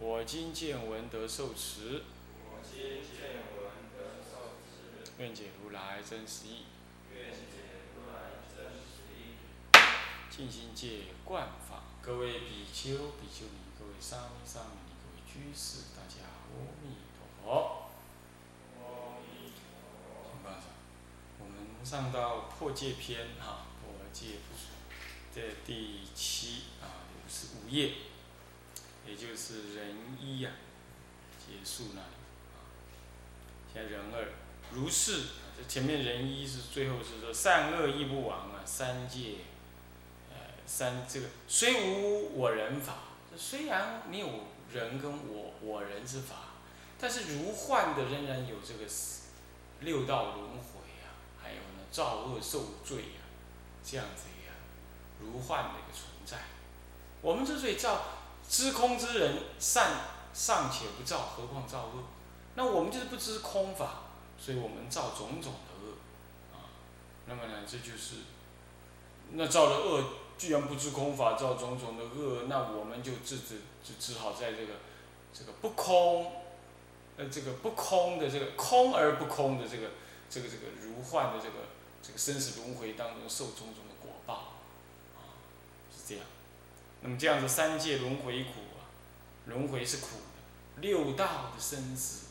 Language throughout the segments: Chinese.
我今见闻得受持，愿解如来真实义。尽心戒观法，各位比丘、比丘尼，各位沙弥、沙弥尼，各位居士，大家阿弥陀佛。上。我们上到破戒篇哈，破戒这第七啊，五十五页，也就是人一呀、结束那里啊。现在人二，如是，这前面人一是最后是说善恶亦不亡啊，三界，呃，三这个虽无我人法，虽然没有人跟我我人之法，但是如幻的仍然有这个六道轮回啊，还有呢造恶受罪呀、这样子一样如幻的一个存在。我们之所以造知空之人善尚且不造，何况造恶？那我们就是不知空法，所以我们造种种的恶啊。那么呢，这就是那造了恶，既然不知空法，造种种的恶，那我们就只只就只好在这个这个不空，呃，这个不空的这个空而不空的这个这个这个如幻的这个这个生死轮回当中受种种的果报啊，是这样。那么这样子三界轮回苦啊，轮回是苦的，六道的生死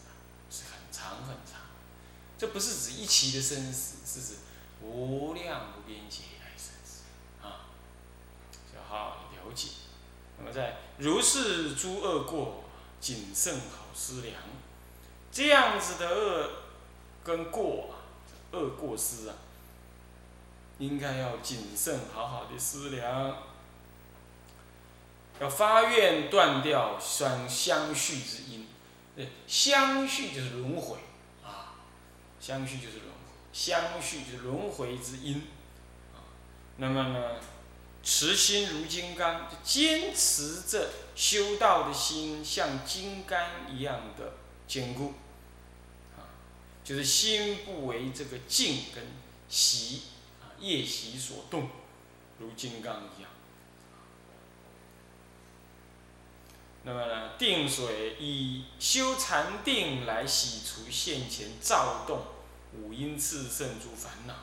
是很长很长，这不是指一期的生死，是指无量无边劫来生死啊，要好好了解。那么在如是诸恶过，谨慎好思量，这样子的恶跟过啊，恶过失啊，应该要谨慎好好的思量。要发愿断掉相相续之因，对，相续就是轮回啊，相续就是轮回，相续就是轮回之因啊。那么呢，持心如金刚，坚持着修道的心像金刚一样的坚固啊，就是心不为这个静跟习啊业习所动，如金刚一样。那么呢，定水以修禅定来洗除现前躁动五阴炽盛诸烦恼，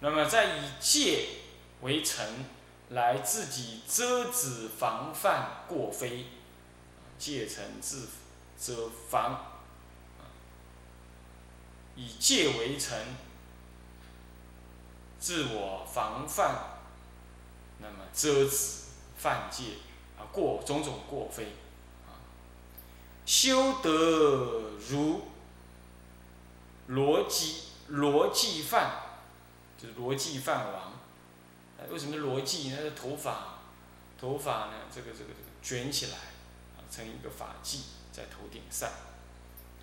那么再以戒为尘来自己遮止防范过非，戒尘自遮防，以戒为尘，自我防范，那么遮止犯戒。过种种过非，啊，修得如罗辑罗辑梵，就是罗辑梵王。为什么罗辑呢？头发，头发呢？这个这个这个卷起来，啊，成一个发髻在头顶上，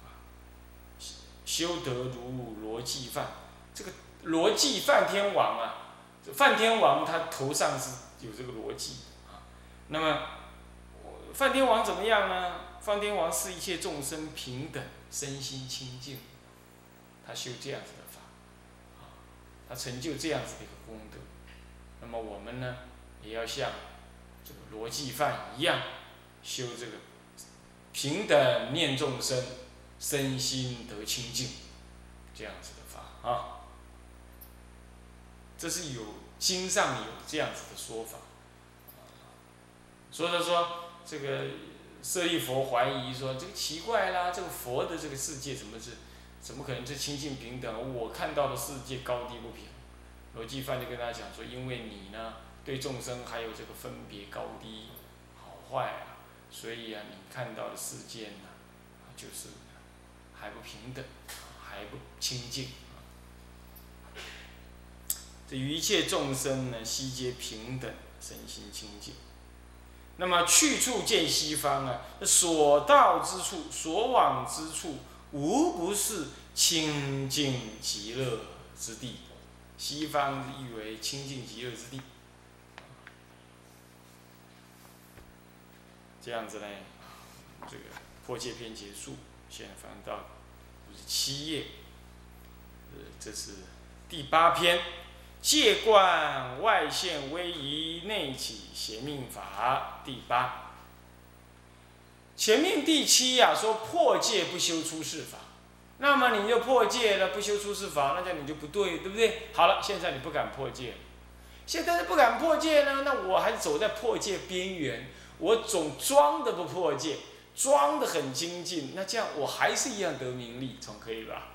啊，修得如罗辑梵。这个罗辑梵天王啊，梵天王他头上是有这个罗辑。那么，梵天王怎么样呢？梵天王是一切众生平等，身心清净，他修这样子的法，啊，他成就这样子的一个功德。那么我们呢，也要像这个罗辑梵一样，修这个平等念众生，身心得清净，这样子的法啊。这是有经上有这样子的说法。所以说，这个舍利佛怀疑说：“这个奇怪啦，这个佛的这个世界怎么是，怎么可能是清净平等？我看到的世界高低不平。”罗辑梵就跟他讲说：“因为你呢，对众生还有这个分别高低、好坏啊，所以啊，你看到的世界呢，就是还不平等，还不清净。这一切众生呢，悉皆平等，身心清净。”那么去处见西方啊，所到之处、所往之处，无不是清净极乐之地。西方誉为清净极乐之地。这样子呢，这个破戒篇结束，现在翻到五十七页，呃，这是第八篇，戒观外现威仪，内起邪命法第八。前面第七呀，说破戒不修出世法，那么你就破戒了，不修出世法，那这样你就不对，对不对？好了，现在你不敢破戒，现在是不敢破戒呢，那我还走在破戒边缘。我总装的不破戒，装的很精进，那这样我还是一样得名利，总可以吧？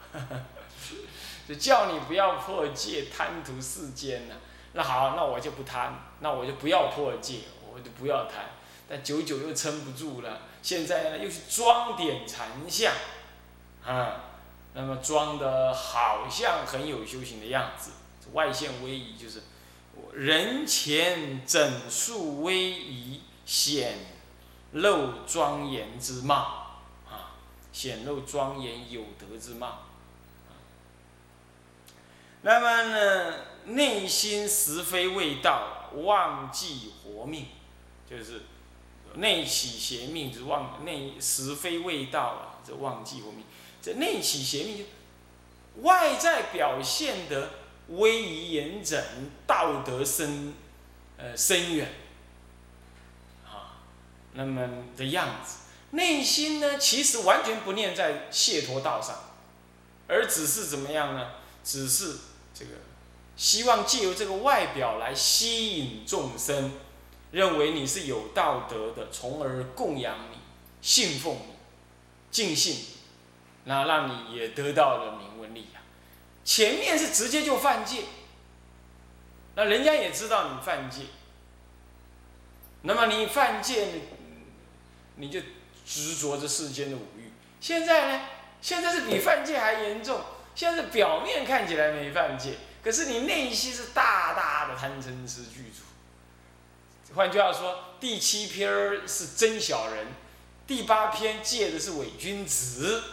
就叫你不要破戒，贪图世间呢。那好，那我就不贪，那我就不要破戒，我就不要贪。但久久又撑不住了，现在呢又去装点禅相，啊，那么装的好像很有修行的样子，外现威仪就是人前整肃威仪。显露庄严之貌，啊，显露庄严有德之貌。那么呢，内心实非未到，忘记活命，就是内起邪命，就忘内实非未到啊，这忘记活命。这内起邪命，就外在表现的威仪严整，道德深，呃深远。那么的样子，内心呢，其实完全不念在解脱道上，而只是怎么样呢？只是这个希望借由这个外表来吸引众生，认为你是有道德的，从而供养你、信奉你、尽信，那让你也得到了名闻利养。前面是直接就犯戒，那人家也知道你犯戒，那么你犯戒你。就执着着世间的五欲，现在呢？现在是比犯戒还严重。现在表面看起来没犯戒，可是你内心是大大的贪嗔痴具足。换句话说，第七篇是真小人，第八篇戒的是伪君子，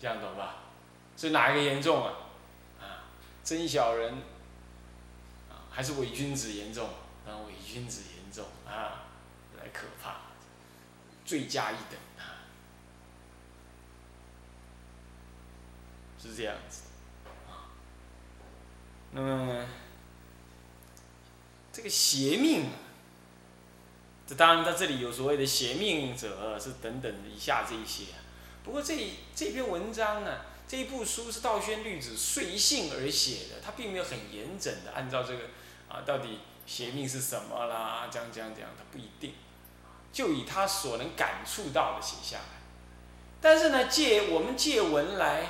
这样懂吧？所以哪一个严重啊？啊，真小人啊，还是伪君子严重？啊，伪君子严重啊。来可怕，罪加一等啊，是这样子。那么这个邪命，这当然在这里有所谓的邪命者是等等以下这一些。不过这这篇文章呢，这一部书是道宣律子随性而写的，他并没有很严整的按照这个啊，到底邪命是什么啦，这样这样这样，他不一定。就以他所能感触到的写下来，但是呢，借我们借文来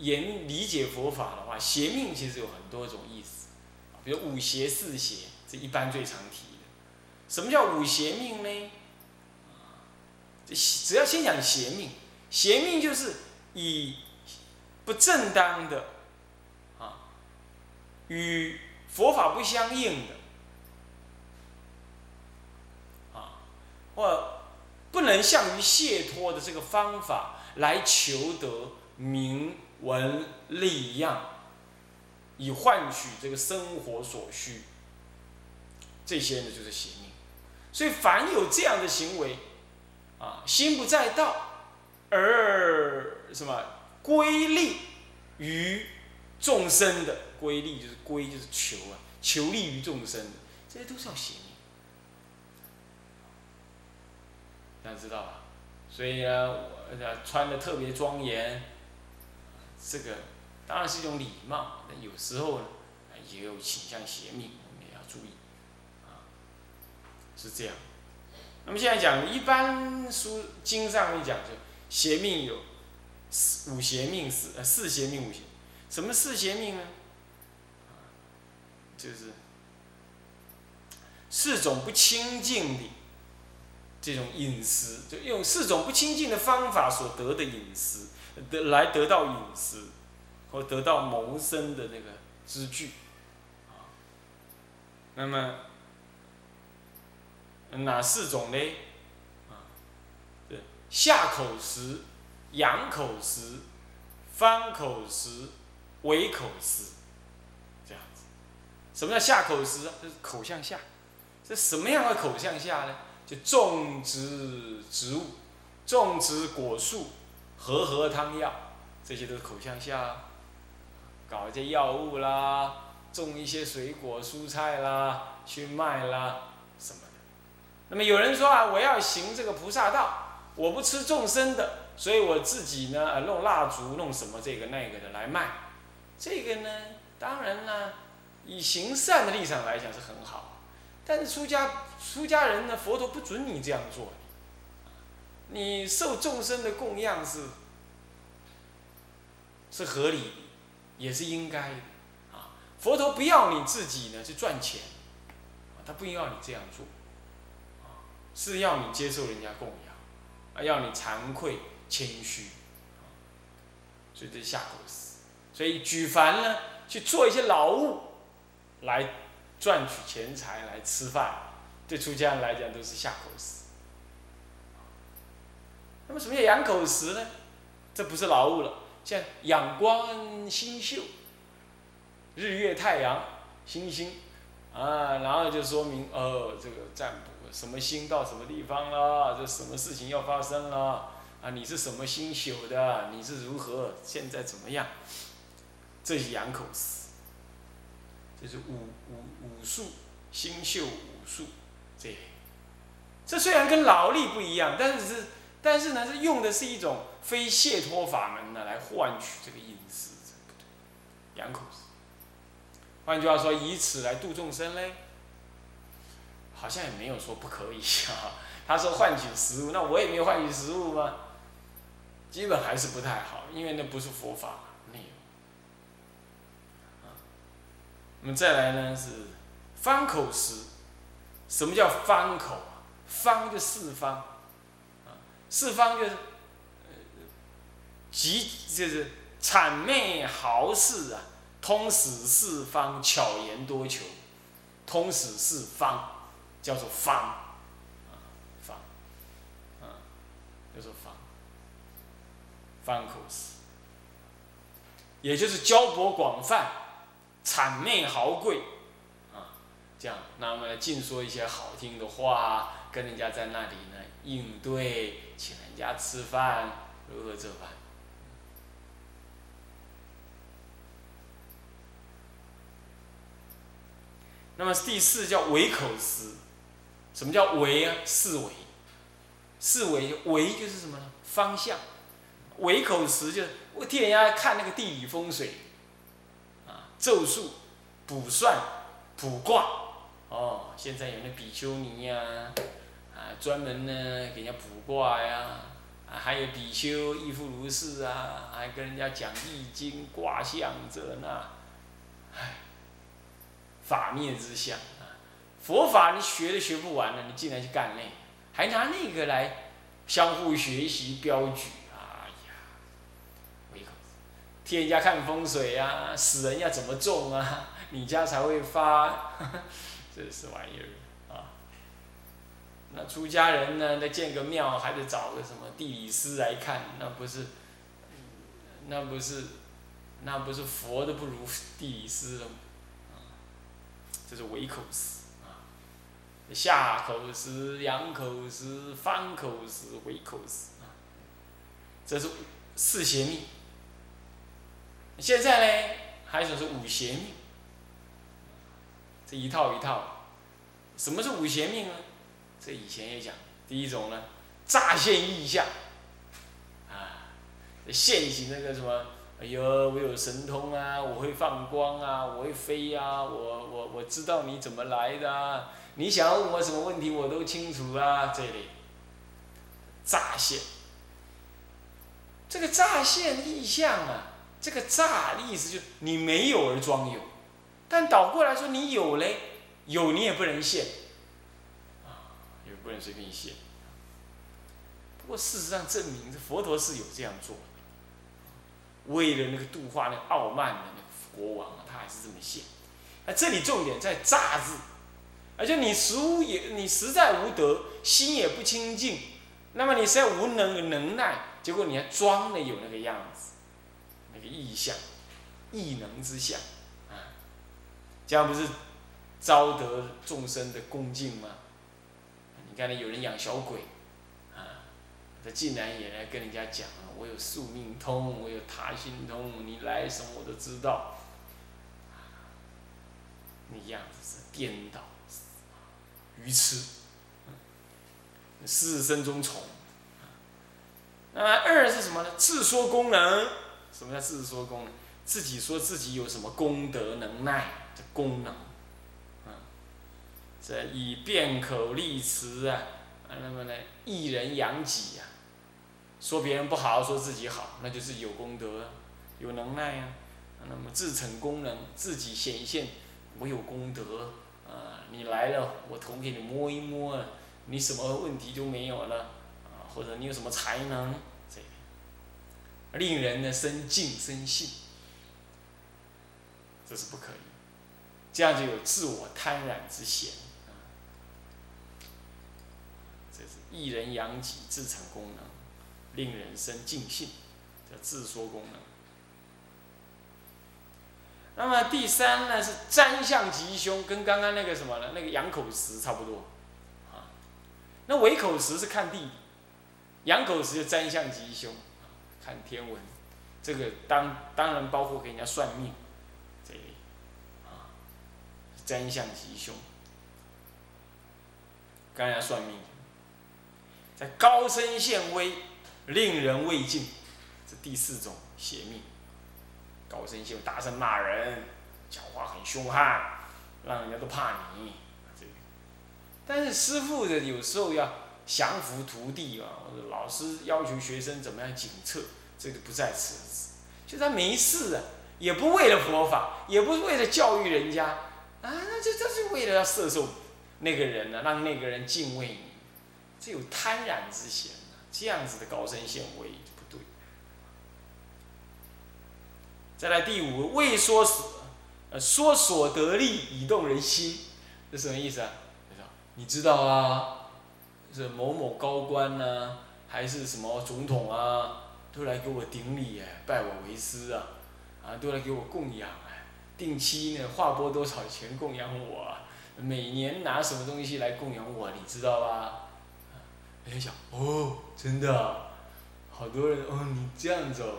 言理解佛法的话，邪命其实有很多种意思，比如五邪、四邪，这一般最常提的。什么叫五邪命呢？这只要先讲邪命，邪命就是以不正当的啊，与佛法不相应的啊。或不能向于解脱的这个方法来求得名文利养，以换取这个生活所需，这些呢就是邪命。所以凡有这样的行为，啊，心不在道，而什么归利于众生的归利就是归就是求啊，求利于众生的，这些都是要邪命。大家知道吧？所以呢，我穿的特别庄严，这个当然是一种礼貌，但有时候呢，也有倾向邪命，我们也要注意，啊，是这样。那么现在讲一般书经上面讲，就邪命有四五邪命四呃四邪命五邪，什么四邪命呢？就是四种不清净的。这种饮食，就用四种不清净的方法所得的饮食，得来得到饮食，或得到谋生的那个支具，那么哪四种呢？啊，对，下口食、仰口食、翻口食、微口食，这样子。什么叫下口食啊？就是口向下。这什么样的口向下呢？就种植植物、种植果树、和合汤药，这些都是口向下。搞一些药物啦，种一些水果蔬菜啦，去卖啦，什么的。那么有人说啊，我要行这个菩萨道，我不吃众生的，所以我自己呢，弄蜡烛，弄什么这个那个的来卖。这个呢，当然呢，以行善的立场来讲是很好，但是出家出家人呢，佛陀不准你这样做。你受众生的供养是是合理。也是应该的，啊，佛陀不要你自己呢去赚钱，他不要你这样做，是要你接受人家供养，啊，要你惭愧谦虚，所以这是下口实，所以举凡呢去做一些劳务，来赚取钱财来吃饭，对出家人来讲都是下口实。那么什么叫养口实呢？这不是劳务了。像仰观星宿、日月太阳、星星，啊，然后就说明哦，这个占卜什么星到什么地方了，这什么事情要发生了，啊，你是什么星宿的？你是如何？现在怎么样？这是仰口实，这是武武武术，星宿武术，这，这虽然跟劳力不一样，但是是，但是呢，是用的是一种。非解脱法门呢，来换取这个隐私，这不对。两口子，换句话说，以此来度众生嘞，好像也没有说不可以啊。他说换取食物，那我也没有换取食物吗？基本还是不太好，因为那不是佛法内容。啊，我们再来呢是方口食，什么叫方口啊？方就四方，四方就是。即就是谄媚豪士啊，通使四方，巧言多求，通使四方，叫做方，啊方，啊叫做方，方口实，也就是交博广泛，谄媚豪贵，这样，那么尽说一些好听的话，跟人家在那里呢应对，请人家吃饭，如何这般。那么第四叫唯口实，什么叫唯啊？四维，四维唯就是什么呢？方向，唯口实就是我替人家看那个地理风水，啊，咒术、卜算、卜卦，哦，现在有那比丘尼呀，啊，专门呢给人家卜卦呀，啊，还有比丘亦复如是啊，还跟人家讲易经、卦象这那，唉。法灭之相啊！佛法你学都学不完了，你竟然去干那，还拿那个来相互学习标举，哎呀，我一口子，替人家看风水啊，死人要怎么种啊，你家才会发，这是玩意儿啊！那出家人呢，那建个庙还得找个什么地理师来看，那不是，那不是，那不是佛都不如地理师了。这是唯口实啊，下口实、仰口实、翻口实、唯口实啊，这是四邪命。现在呢，还说是五邪命，这一套一套。什么是五邪命呢？这以前也讲，第一种呢，乍现异象，啊，现行那个什么。哎呦，我有神通啊！我会放光啊！我会飞呀！我我我知道你怎么来的，你想要问我什么问题，我都清楚啊！这里，乍现，这个乍现异象啊，这个乍的意思就是你没有而装有，但倒过来说你有嘞，有你也不能现，啊，也不能随便现。不过事实上证明，这佛陀是有这样做。为了那个度化那个傲慢的那个国王啊，他还是这么现。那这里重点在“诈”字，而且你实无也，你实在无德，心也不清净，那么你实在无能能耐，结果你还装的有那个样子，那个意象，异能之相，啊，这样不是招得众生的恭敬吗？你看那有人养小鬼，啊，他竟然也来跟人家讲啊，我有宿命通，我有他心通，你来什么我都知道，那样子是颠倒。愚痴，四身中虫。那么二是什么呢？自说功能。什么叫自说功能？自己说自己有什么功德能耐功能。啊，这以辩口立辞啊，那么呢，一人养己呀。说别人不好，说自己好，那就是有功德，有能耐呀。那么自成功能，自己显现我有功德。啊，你来了，我头给你摸一摸，啊你什么问题都没有了，啊，或者你有什么才能，这个，令人呢生敬生信，这是不可以，这样就有自我贪婪之嫌，这是一人养己自成功能，令人生尽兴，叫自说功能。那么第三呢是占相吉凶，跟刚刚那个什么呢？那个养口石差不多，啊，那唯口石是看地，养口石就占相吉凶，看天文，这个当当然包括给人家算命，占相吉凶，跟人家算命，在高声显威，令人畏敬，这第四种邪命。高声秀，大声骂人，讲话很凶悍，让人家都怕你。这个，但是师傅的有时候要降服徒弟啊，或者老师要求学生怎么样警策，这个不在此。就他没事啊，也不为了佛法，也不是为了教育人家啊，那就这是为了要摄受那个人呢，让那个人敬畏你，这有贪婪之嫌这样子的高声显威。再来第五，未说所，呃，说所得利以动人心，这什么意思啊？你知道啊，是某某高官呢，还是什么总统啊，都来给我顶礼哎，拜我为师啊，啊，都来给我供养哎，定期呢划拨多少钱供养我，每年拿什么东西来供养我，你知道吧？人家想，哦，真的，好多人哦，你这样子哦。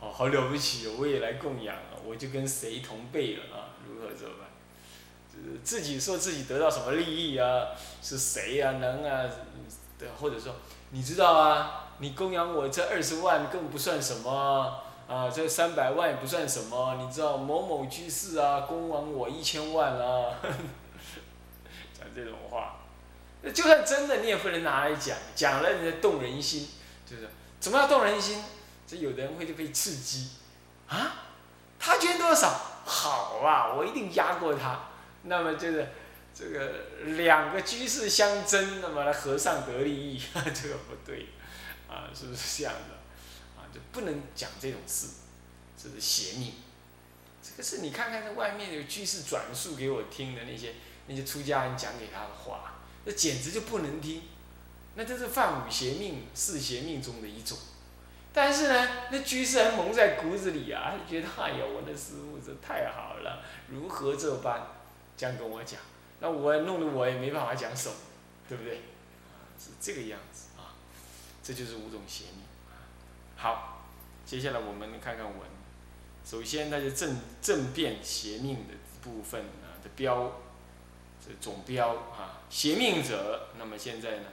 好好了不起哦！我也来供养啊，我就跟谁同辈了啊？如何怎么办？就是自己说自己得到什么利益啊？是谁啊？能啊？对，或者说你知道啊？你供养我这二十万更不算什么啊！这三百万也不算什么。你知道某某居士啊，供养我一千万啊？讲这种话，那就算真的，你也不能拿来讲，讲了人家动人心，就是怎么样动人心？这有的人会就被刺激，啊，他捐多少？好啊，我一定压过他。那么就是这个两个居士相争，那么来和尚得利益，这个不对，啊，是不是这样的？不能讲这种事，这是邪命。这个是你看看这外面有居士转述给我听的那些那些出家人讲给他的话，那简直就不能听，那这是犯五邪命、四邪命中的一种。但是呢，那居士还蒙在骨子里啊，觉得哎呀，我的师傅这太好了，如何这般，这样跟我讲，那我弄得我也没办法讲什么，对不对？是这个样子啊，这就是五种邪命。好，接下来我们看看文，首先那就正正变邪命的部分啊的标，这总标啊，邪命者，那么现在呢？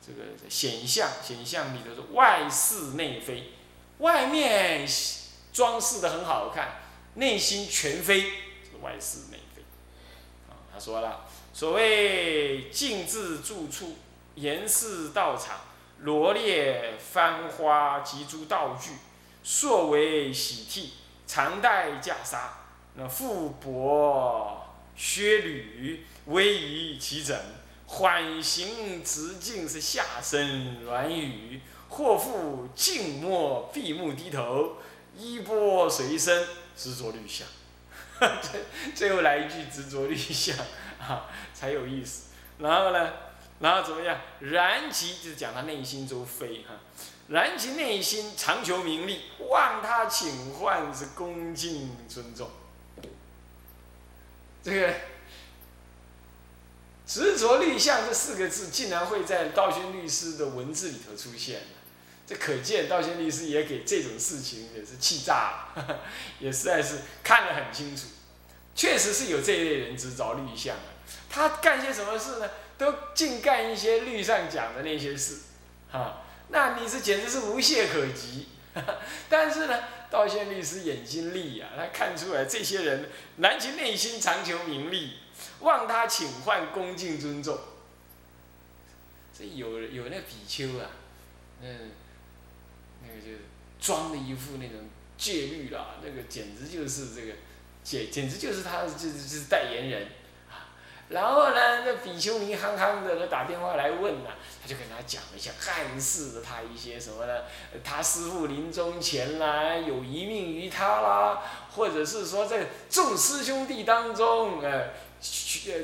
这个显象，显象里头是外似内非，外面装饰的很好看，内心全非，是外似内非。啊，他说了，所谓静自住处，严饰道场，罗列翻花及诸道具，朔为喜替，常戴袈裟，那覆帛靴履，威仪齐整。缓行直径是下身软语，或复静默闭目低头，衣钵随身，执着律相。最最后来一句执着律相啊，才有意思。然后呢，然后怎么样？然其就是讲他内心中非哈，然其内心常求名利，望他请唤是恭敬尊重。这个执着立相这四个字，竟然会在道宣律师的文字里头出现。这可见道宣律师也给这种事情也是气炸了，也实在是看得很清楚。确实是有这一类人执着立相啊，他干些什么事呢？都净干一些律上讲的那些事，哈，那你是简直是无懈可击。但是呢，道宣律师眼睛利呀，他看出来这些人难其内心常求名利，望他请唤恭敬尊重。这有有那比丘啊，嗯，那个就装的一副那种戒律啦，那个简直就是这个简简直就是他就是就是代言人。然后呢，那比丘尼憨憨的，那打电话来问呐，他就跟他讲一下，暗示了他一些什么呢？他师父临终前来有一命于他啦，或者是说在众师兄弟当中，呃，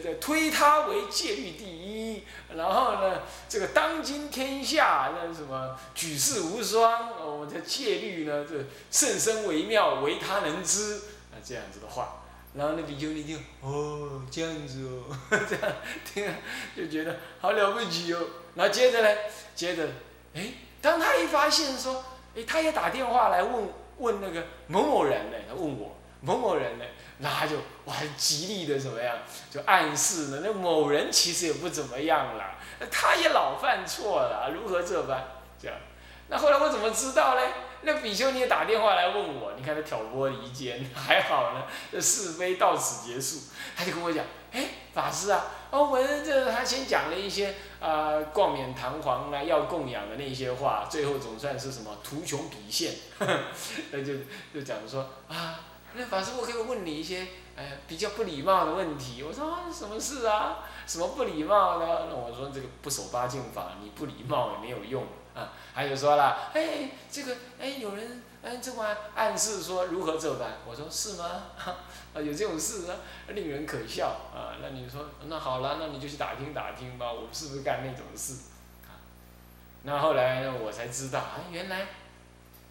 呃，推他为戒律第一。然后呢，这个当今天下那什么举世无双，我们的戒律呢，这甚深微妙，唯他能知啊，这样子的话。然后那比丘尼就哦这样子哦，这样听就觉得好了不起哦。然后接着呢，接着，哎，当他一发现说，哎，他也打电话来问问那个某某人呢，他问我某某人呢，那他就哇极力的怎么样，就暗示呢，那某人其实也不怎么样了，他也老犯错了，如何这般？这样，那后来我怎么知道呢？那比丘尼也打电话来问我，你看他挑拨离间，还好呢，这是非到此结束。他就跟我讲，哎，法师啊，哦，我这他先讲了一些啊冠冕堂皇啊要供养的那些话，最后总算是什么图穷匕现，那就就讲说啊，那法师我可以问你一些呃比较不礼貌的问题。我说什么事啊？什么不礼貌呢？那我说这个不守八敬法，你不礼貌也没有用。啊，还有说了，哎，这个，哎，有人，哎，这么暗示说如何这般？我说是吗？啊，有这种事啊，令人可笑啊。那你说，那好了，那你就去打听打听吧，我是不是干那种事？啊，那后来呢，我才知道，啊，原来，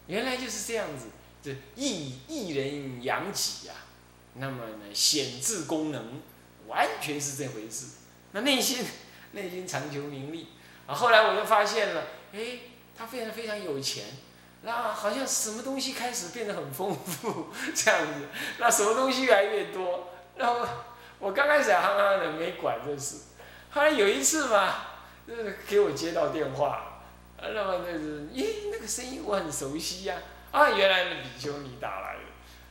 原来就是这样子，这一一人养己呀，那么呢，显智功能，完全是这回事。那内心，内心长求名利，啊，后来我就发现了。哎，他非常非常有钱，那好像什么东西开始变得很丰富这样子，那什么东西越来越多，然后我刚开始憨憨的没管这事，后来有一次嘛，就是给我接到电话，那么那是，咦，那个声音我很熟悉呀，啊原来是比丘尼打来的，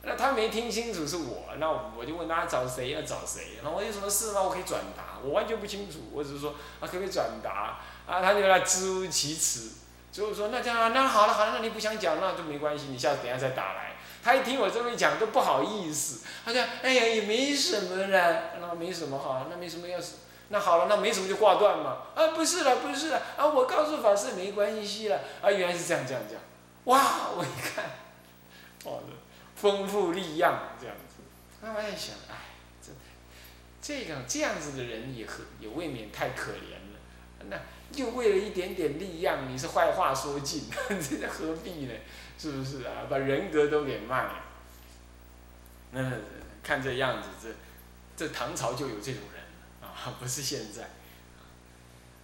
那他没听清楚是我，那我就问他找谁要找谁，那我有什么事吗？我可以转达，我完全不清楚，我只是说啊，可不可以转达？啊，他就来支吾其词，最后说那这样，那好了好了，那你不想讲那就没关系，你下次等下再打来。他一听我这么一讲，都不好意思，他讲哎呀也没什么啦，那没什么哈，那没什么要是，那好了，那没什么就挂断嘛。啊不是了不是了，啊我告诉法师没关系了，啊原来是这样这样这样，哇我一看，哦丰富力样这样子，那我在想，哎这这个这样子的人也可也未免太可怜了，那。就为了一点点力样，你是坏话说尽，这何必呢？是不是啊？把人格都给卖了。那看这样子，这这唐朝就有这种人啊，不是现在。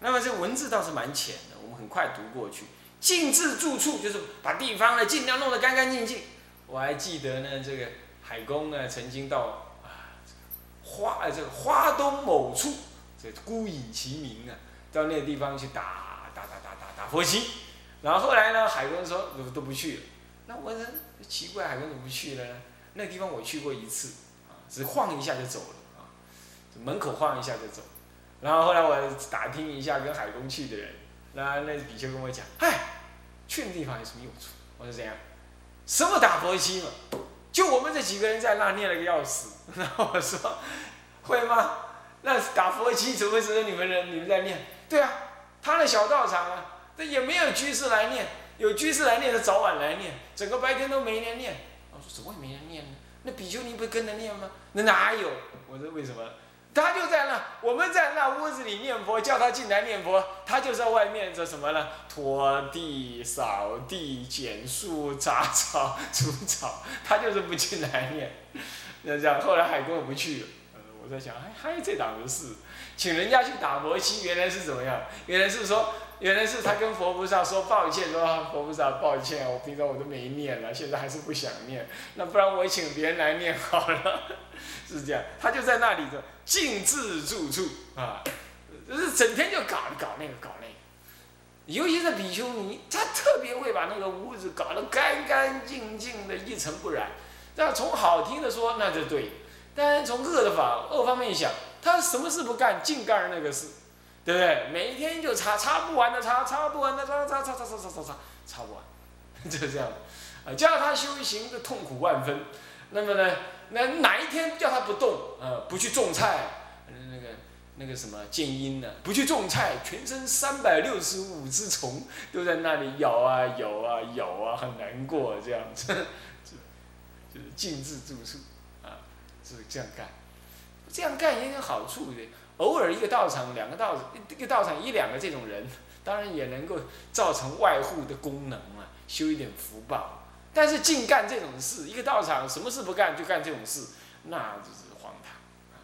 那么这文字倒是蛮浅的，我们很快读过去。静置住处就是把地方呢尽量弄得干干净净。我还记得呢，这个海公呢曾经到啊花这个花东某处，这孤影其名啊。到那个地方去打打打打打打佛七，然后后来呢，海公说都都不去了。那我说奇怪，海公怎么不去了呢？那地方我去过一次，啊，只晃一下就走了，啊，门口晃一下就走。然后后来我打听一下跟海公去的人，那那比丘跟我讲，嗨，去那地方有什么用处？我说怎样？什么打佛七嘛？就我们这几个人在那念了个要死。然后我说，会吗？那打佛七怎么只有你们人你们在念？对啊，他的小道场啊，这也没有居士来念，有居士来念的早晚来念，整个白天都没人念。我说怎么会没人念呢？那比丘尼不是跟着念吗？那哪有？我说为什么？他就在那，我们在那屋子里念佛，叫他进来念佛，他就在外面做什么呢？拖地、扫地、剪树、杂草、除草，他就是不进来念。那这样，后来海哥我不去了。我在想，还还有这档子事，请人家去打佛七，原来是怎么样？原来是说，原来是他跟佛菩萨说抱歉，说佛菩萨抱歉，我平常我都没念了，现在还是不想念，那不然我请别人来念好了。是这样，他就在那里的静自住处啊，就是整天就搞搞那个搞那个，尤其是比丘尼，他特别会把那个屋子搞得干干净净的，一尘不染。那从好听的说，那就对；但是从恶的法恶方面想，他什么事不干，净干那个事，对不对？每天就擦擦不完的擦，擦不完的擦，擦擦擦擦擦擦擦，擦不完，就是这样。啊，叫他修行的痛苦万分。那么呢？那哪一天叫他不动，呃，不去种菜，那个那个什么建阴呢？不去种菜，全身三百六十五只虫都在那里咬啊咬啊咬啊，很难过这样子，就是静置住处，啊，是这样干，这样干也有好处的。偶尔一个道场，两个道，一个道场一两个这种人，当然也能够造成外护的功能啊，修一点福报。但是净干这种事，一个道场什么事不干就干这种事，那就是荒唐啊！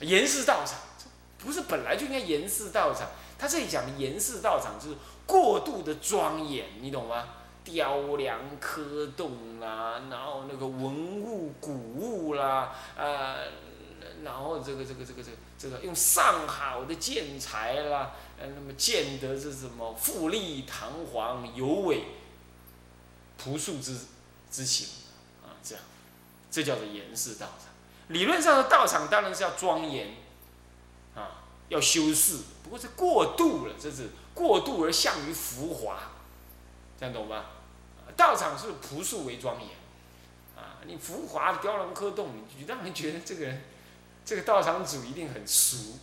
严氏道场不是本来就应该严氏道场，他这里讲的严氏道场就是过度的庄严，你懂吗？雕梁刻栋啦，然后那个文物古物啦，呃，然后这个这个这个这个这个用上好的建材啦，呃，那么建得是什么富丽堂皇有伟。朴素之之情，啊，这样，这叫做严饰道场。理论上的道场当然是要庄严，啊，要修饰。不过是过度了，这是过度而向于浮华，这样懂吗？道场是朴素为庄严，啊，你浮华雕梁刻栋，你让人觉得这个人，这个道场主一定很俗。